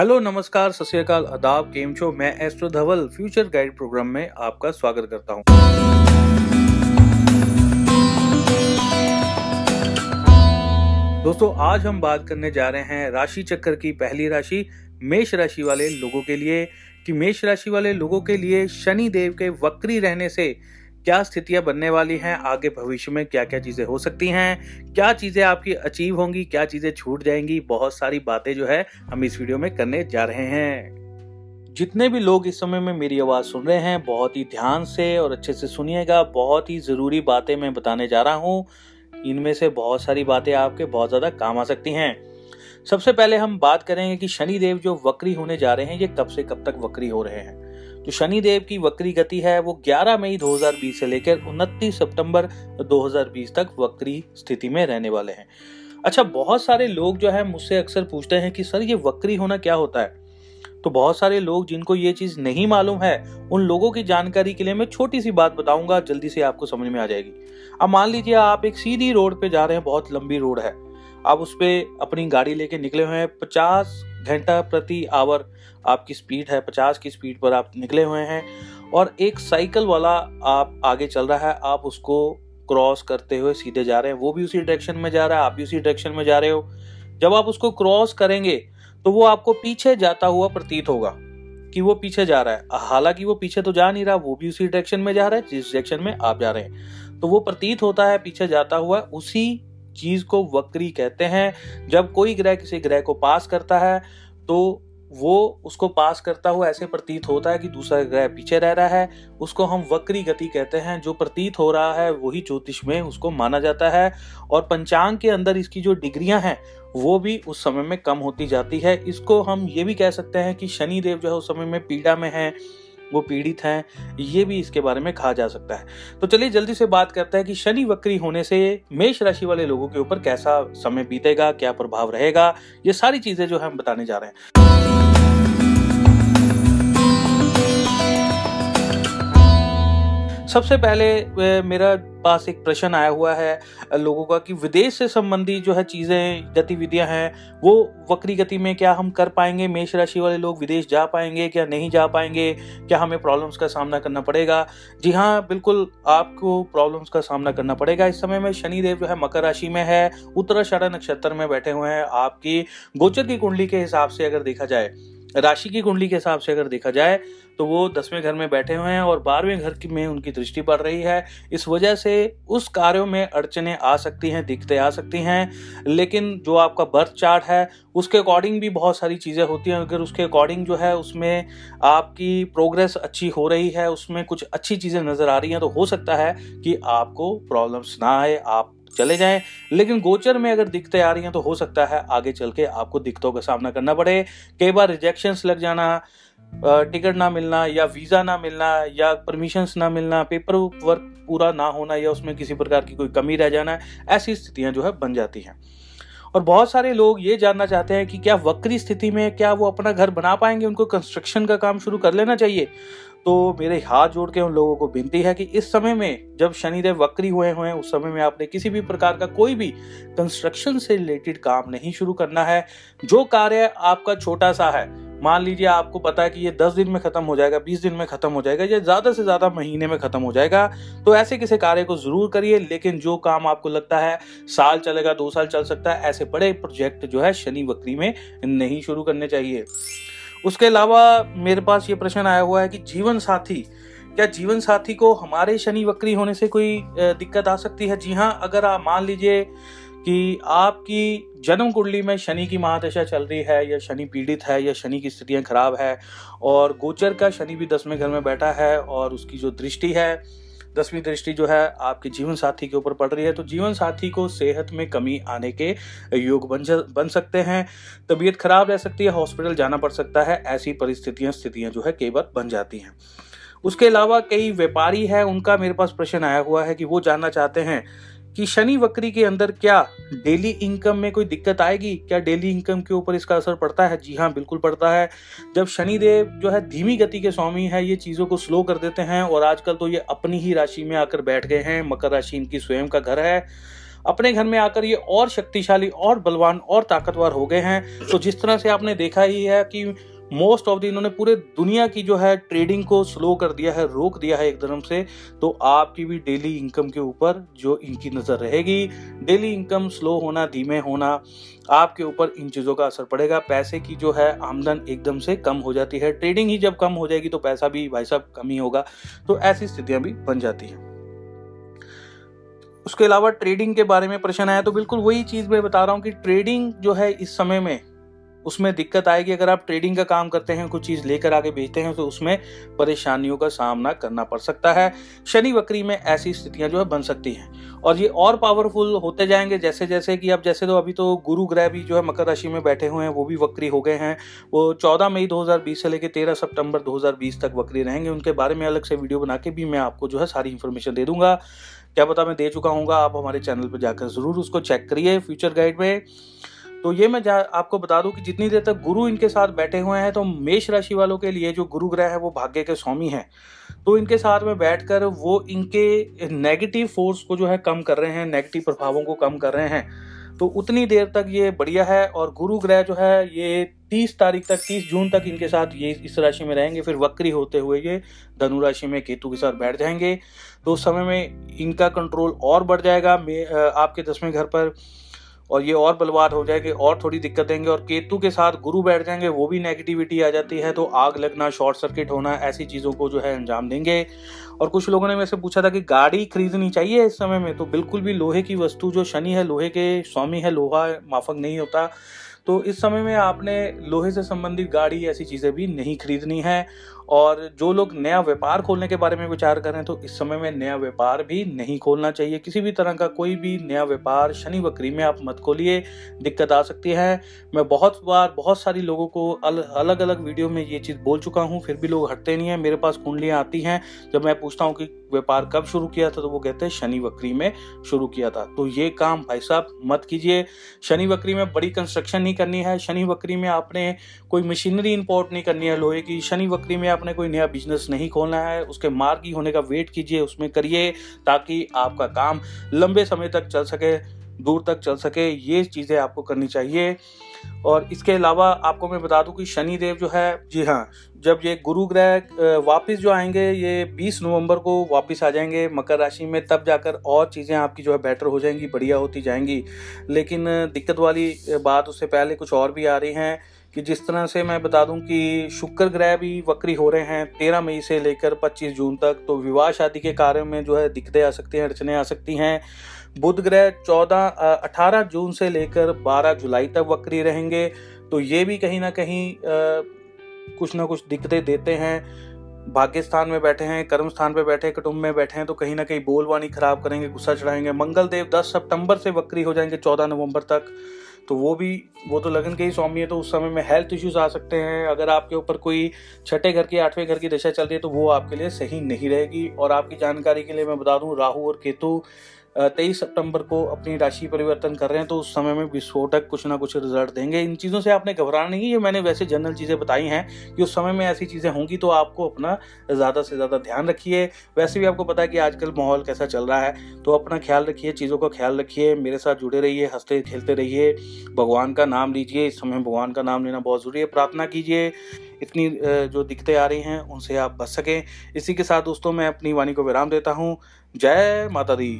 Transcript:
Hello, नमस्कार, सत आदाब, केम शो मैं Astro Dhaval, future guide program में आपका स्वागत करता हूँ। दोस्तों, आज हम बात करने जा रहे हैं राशि चक्कर की पहली राशि, मेष राशि वाले लोगों के लिए। कि मेष राशि वाले लोगों के लिए शनि देव के वक्री रहने से क्या स्थितियाँ बनने वाली हैं? आगे भविष्य में क्या क्या चीज़ें हो सकती हैं? क्या चीज़ें आपकी अचीव होंगी? क्या चीज़ें छूट जाएँगी? बहुत सारी बातें जो है हम इस वीडियो में करने जा रहे हैं। जितने भी लोग इस समय में मेरी आवाज़ सुन रहे हैं, बहुत ही ध्यान से और अच्छे से सुनिएगा। बहुत ही ज़रूरी बातें मैं बताने जा रहा हूँ। इनमें से बहुत सारी बातें आपके बहुत ज़्यादा काम आ सकती हैं। सबसे पहले हम बात करेंगे कि शनि देव जो वक्री होने जा रहे हैं, ये कब से कब तक वक्री हो रहे हैं? जो शनि देव की वक्री गति है वो 11 मई 2020 से लेकर 29 सितंबर 2020 तक वक्री स्थिति में रहने वाले हैं। अच्छा बहुत सारे लोग जो है मुझसे अक्सर पूछते हैं कि, सर, ये वक्री होना क्या होता है? तो बहुत सारे लोग जिनको ये चीज़ नहीं मालूम है, उन लोगों की जानकारी के लिए मैं छोटी सी बात बताऊँगा, जल्दी से आपको समझ में आ जाएगी। अब मान लीजिए, आप एक सीधी रोड पे जा रहे हैं, बहुत लंबी रोड है। आप उस पर अपनी गाड़ी लेके निकले हुए हैं, पचास घंटा प्रति आवर आपकी स्पीड है, पचास की स्पीड पर आप निकले हुए हैं और एक साइकिल वाला आप आगे चल रहा है, आप उसको क्रॉस करते हुए सीधे जा रहे हैं। वो भी उसी डायरेक्शन में जा रहा है, आप भी उसी डायरेक्शन में जा रहे हो। जब आप उसको क्रॉस करेंगे तो वो आपको पीछे जाता हुआ प्रतीत होगा कि वो पीछे जा रहा है। हालाँकि वो पीछे तो जा नहीं रहा, वो भी उसी डायरेक्शन में जा रहा है, जिस डायरेक्शन में आप जा रहे हैं। तो वो प्रतीत होता है, पीछे जाता हुआ, उसी चीज़ को वक्री कहते हैं। जब कोई ग्रह किसी ग्रह को पास करता है तो वो उसको पास करता हुआ ऐसे प्रतीत होता है कि दूसरा ग्रह पीछे रह रहा है। उसको हम वक्री गति कहते हैं। जो प्रतीत हो रहा है, वही ज्योतिष में उसको माना जाता है। और पंचांग के अंदर इसकी जो डिग्रियाँ हैं, वो भी उस समय में कम होती जाती है। इसको हम ये भी कह सकते हैं कि शनि देव जो है उस समय में पीड़ा में है। वो पीड़ित हैं, ये भी इसके बारे में कहा जा सकता है। तो चलिए जल्दी से बात करते हैं कि शनि वक्री होने से मेष राशि वाले लोगों के ऊपर कैसा समय बीतेगा, क्या प्रभाव रहेगा, ये सारी चीज़ें जो है हम बताने जा रहे हैं। सबसे पहले मेरा पास एक प्रश्न आया हुआ है लोगों का कि विदेश से संबंधी जो है चीज़ें, गतिविधियाँ हैं, वो वक्री गति में क्या हम कर पाएँगे? मेष राशि वाले लोग विदेश जा पाएँगे क्या नहीं जा पाएँगे? क्या हमें प्रॉब्लम्स का सामना करना पड़ेगा? जी हाँ बिल्कुल आपको प्रॉब्लम्स का सामना करना पड़ेगा। इस समय में शनिदेव जो है मकर राशि में है, उत्तराषाढ़ा नक्षत्र में बैठे हुए हैं। आपकी गोचर की कुंडली के हिसाब से अगर देखा जाए राशि की कुंडली के हिसाब से अगर देखा जाए तो वो दसवें घर में बैठे हुए हैं और बारहवें घर की में उनकी दृष्टि पड़ रही है। इस वजह से उस कार्यों में अड़चने आ सकती हैं, दिक्कतें आ सकती हैं, लेकिन जो आपका बर्थ चार्ट है, उसके अकॉर्डिंग भी बहुत सारी चीज़ें होती हैं। अगर उसके अकॉर्डिंग जो है, उसमें आपकी प्रोग्रेस अच्छी हो रही है, उसमें कुछ अच्छी चीज़ें नज़र आ रही हैं तो हो सकता है कि आपको प्रॉब्लम्स ना आए, आप चले जाएँ। लेकिन गोचर में अगर दिक्कतें आ रही हैं तो हो सकता है आगे चल के आपको दिक्कतों का सामना करना पड़े। कई बार रिजेक्शन लग जाना टिकट ना मिलना या वीज़ा ना मिलना या परमिशन ना मिलना पेपर वर्क पूरा ना होना या उसमें किसी प्रकार की कोई कमी रह जाना, ऐसी स्थितियाँ जो है बन जाती हैं। और बहुत सारे लोग ये जानना चाहते हैं कि क्या वक्री स्थिति में क्या वो अपना घर बना पाएँगे? उनको कंस्ट्रक्शन का काम शुरू कर लेना चाहिए। तो मेरे हाथ जोड़ के उन लोगों को विनती है कि इस समय में, जब शनिदेव वक्री हुए हुए हैं, उस समय में आपने किसी भी प्रकार का कोई भी कंस्ट्रक्शन से रिलेटेड काम नहीं शुरू करना है। जो कार्य आपका छोटा सा है, मान लीजिए आपको पता है कि ये दस दिन में खत्म हो जाएगा, बीस दिन में खत्म हो जाएगा, या ज़्यादा से ज़्यादा महीने में खत्म हो जाएगा तो ऐसे किसी कार्य को ज़रूर करिए, लेकिन जो काम आपको लगता है साल चलेगा, दो साल चल सकता है, ऐसे बड़े प्रोजेक्ट जो है शनि वक्री में नहीं शुरू करने चाहिए। उसके अलावा मेरे पास ये प्रश्न आया हुआ है कि जीवन साथी, क्या जीवन साथी को हमारे शनि वक्री होने से कोई दिक्कत आ सकती है? जी हाँ अगर आप मान लीजिए कि आपकी जन्म कुंडली में शनि की महादशा चल रही है, या शनि पीड़ित है, या शनि की स्थितियाँ खराब है, और गोचर का शनि भी दसवें घर में बैठा है, और उसकी जो दृष्टि है दसवीं दृष्टि जो है आपके जीवन साथी के ऊपर पड़ रही है तो जीवन साथी को सेहत में कमी आने के योग बन बन सकते हैं। तबीयत खराब रह सकती है, हॉस्पिटल जाना पड़ सकता है, ऐसी परिस्थितियाँ, स्थितियाँ जो है कई बार बन जाती हैं। उसके अलावा कई व्यापारी है, उनका मेरे पास प्रश्न आया हुआ है कि वो जानना चाहते हैं कि शनि वक्री के अंदर क्या डेली इनकम में कोई दिक्कत आएगी? क्या डेली इनकम के ऊपर इसका असर पड़ता है? जी हाँ बिल्कुल पड़ता है। जब शनि देव जो है धीमी गति के स्वामी है, ये चीज़ों को स्लो कर देते हैं और आजकल तो ये अपनी ही राशि में आकर बैठ गए हैं। मकर राशि इनकी स्वयं का घर है। अपने घर में आकर ये और शक्तिशाली, और बलवान, और ताकतवर हो गए हैं। तो जिस तरह से आपने देखा ही है कि मोस्ट ऑफ़ द इन्होंने पूरे दुनिया की जो है ट्रेडिंग को स्लो कर दिया है, रोक दिया है एकदम से तो आपकी भी डेली इनकम के ऊपर जो इनकी नज़र रहेगी, डेली इनकम स्लो होना, धीमे होना, आपके ऊपर इन चीज़ों का असर पड़ेगा। पैसे की जो है आमदन एकदम से कम हो जाती है। ट्रेडिंग ही जब कम हो जाएगी तो पैसा भी भाई साहब कम ही होगा। तो ऐसी स्थितियाँ भी बन जाती हैं। उसके अलावा ट्रेडिंग के बारे में प्रश्न आया तो बिल्कुल वही चीज़ मैं बता रहा हूँ कि ट्रेडिंग जो है इस समय में उसमें दिक्कत आएगी। अगर आप ट्रेडिंग का काम करते हैं, कुछ चीज़ लेकर आगे बेचते हैं तो उसमें परेशानियों का सामना करना पड़ सकता है। शनि वक्री में ऐसी स्थितियाँ जो है बन सकती हैं। और ये और पावरफुल होते जाएँगे जैसे जैसे कि अब जैसे तो अभी तो गुरु ग्रह भी जो है मकर राशि में बैठे हुए हैं, वो भी वक्री हो गए हैं। वो चौदह मई दो हज़ार बीस से लेकर तेरह सितंबर दो हज़ार बीस तक वक्री रहेंगे। उनके बारे में अलग से वीडियो बना के भी मैं आपको जो है सारी इन्फॉर्मेशन दे दूँगा। क्या पता मैं दे चुका हूँ आप हमारे चैनल पर जाकर ज़रूर उसको चेक करिए फ्यूचर गाइड में तो ये मैं आपको बता दूँ कि जितनी देर तक गुरु इनके साथ बैठे हुए हैं तो मेष राशि वालों के लिए जो गुरु ग्रह है, वो भाग्य के स्वामी हैं। तो इनके साथ में बैठकर वो इनके नेगेटिव फोर्स को जो है कम कर रहे हैं नेगेटिव प्रभावों को कम कर रहे हैं। तो उतनी देर तक ये बढ़िया है और गुरु ग्रह जो है, ये तीस तारीख तक, तीस जून तक इनके साथ ये इस राशि में रहेंगे। फिर वक्री होते हुए ये धनु राशि में केतु के साथ बैठ जाएँगे। तो उस समय में इनका कंट्रोल और बढ़ जाएगा। आपके दसवें घर पर और ये और बलवान हो जाएगी, और थोड़ी दिक्कत देंगे और केतु के साथ गुरु बैठ जाएँगे, वो भी नेगेटिविटी आ जाती है तो आग लगना शॉर्ट सर्किट होना, ऐसी चीज़ों को जो है अंजाम देंगे। और कुछ लोगों ने मेरे से पूछा था कि गाड़ी खरीदनी चाहिए इस समय में तो बिल्कुल भी लोहे की वस्तु जो शनि है, लोहे के स्वामी है, लोहा माफक नहीं होता। तो इस समय में आपने लोहे से संबंधित गाड़ी, ऐसी चीज़ें भी नहीं खरीदनी है। और जो लोग नया व्यापार खोलने के बारे में विचार करें तो इस समय में नया व्यापार भी नहीं खोलना चाहिए। किसी भी तरह का कोई भी नया व्यापार शनि बकरी में आप मत खोलिए दिक्कत आ सकती है। मैं बहुत बार बहुत सारी लोगों को अल, अलग अलग वीडियो में ये चीज़ बोल चुका हूँ फिर भी लोग हटते नहीं हैं। मेरे पास कुंडलियाँ आती हैं जब मैं पूछता हूँ कि व्यापार कब शुरू किया था तो वो कहते हैं शनि वक्री में शुरू किया था। तो ये काम भाई साहब मत कीजिए। शनि वक्री में बड़ी कंस्ट्रक्शन नहीं करनी है। शनि वक्री में आपने कोई मशीनरी इंपोर्ट नहीं करनी है लोहे की। शनि वक्री में आपने कोई नया बिज़नेस नहीं खोलना है, उसके मार्ग ही होने का वेट कीजिए, उसमें करिए ताकि आपका काम लंबे समय तक चल सके, दूर तक चल सके, ये चीज़ें आपको करनी चाहिए। और इसके अलावा आपको मैं बता दूँ कि शनि देव जो है, जी हाँ जब ये गुरु ग्रह वापस जो आएँगे, ये 20 नवंबर को वापस आ जाएँगे मकर राशि में, तब जाकर और चीज़ें आपकी जो है बेटर हो जाएँगी, बढ़िया होती जाएँगी। लेकिन दिक्कत वाली बात उससे पहले कुछ और भी आ रही हैं। कि जिस तरह से मैं बता दूँ कि शुक्र ग्रह भी वक्री हो रहे हैं, तेरह मई से लेकर पच्चीस जून तक तो विवाह शादी के कार्य में जो है दिक्कतें आ सकती हैं अड़चने आ सकती हैं। बुध ग्रह चौदह अठारह जून से लेकर बारह जुलाई तक वक्री रहेंगे तो ये भी कहीं ना कहीं कुछ ना कुछ दिक्कतें देते हैं। भाग्य स्थान में बैठे हैं, कर्म स्थान पे बैठे हैं, कुटुंब में बैठे हैं तो कहीं ना कहीं बोलवानी खराब करेंगे, गुस्सा चढ़ाएँगे। मंगल देव 10 सितंबर से वक्री हो जाएँगे 14 नवंबर तक। तो वो भी, वो तो लगन के ही स्वामी है तो उस समय में हेल्थ इश्यूज़ आ सकते हैं। अगर आपके ऊपर कोई छठे घर की, आठवें घर की दशा चल रही है तो वो आपके लिए सही नहीं रहेगी। और आपकी जानकारी के लिए मैं बता दूँ, राहु और केतु तेईस सितंबर को अपनी राशि परिवर्तन कर रहे हैं तो उस समय में विस्फोटक कुछ ना कुछ रिज़ल्ट देंगे। इन चीज़ों से आपने घबराना नहीं है मैंने वैसे जनरल चीज़ें बताई हैं कि उस समय में ऐसी चीज़ें होंगी तो आपको अपना ज़्यादा से ज़्यादा ध्यान रखिए। वैसे भी आपको पता है कि आजकल माहौल कैसा चल रहा है तो अपना ख्याल रखिए, चीज़ों का ख्याल रखिए, मेरे साथ जुड़े रहिए, हँसते खेलते रहिए, भगवान का नाम लीजिए, इस समय भगवान का नाम लेना बहुत ज़रूरी है, प्रार्थना कीजिए, इतनी जो दिक्कतें आ रही हैं, उनसे आप बच सकें। इसी के साथ दोस्तों, मैं अपनी वाणी को विराम देता हूँ। जय माता दी।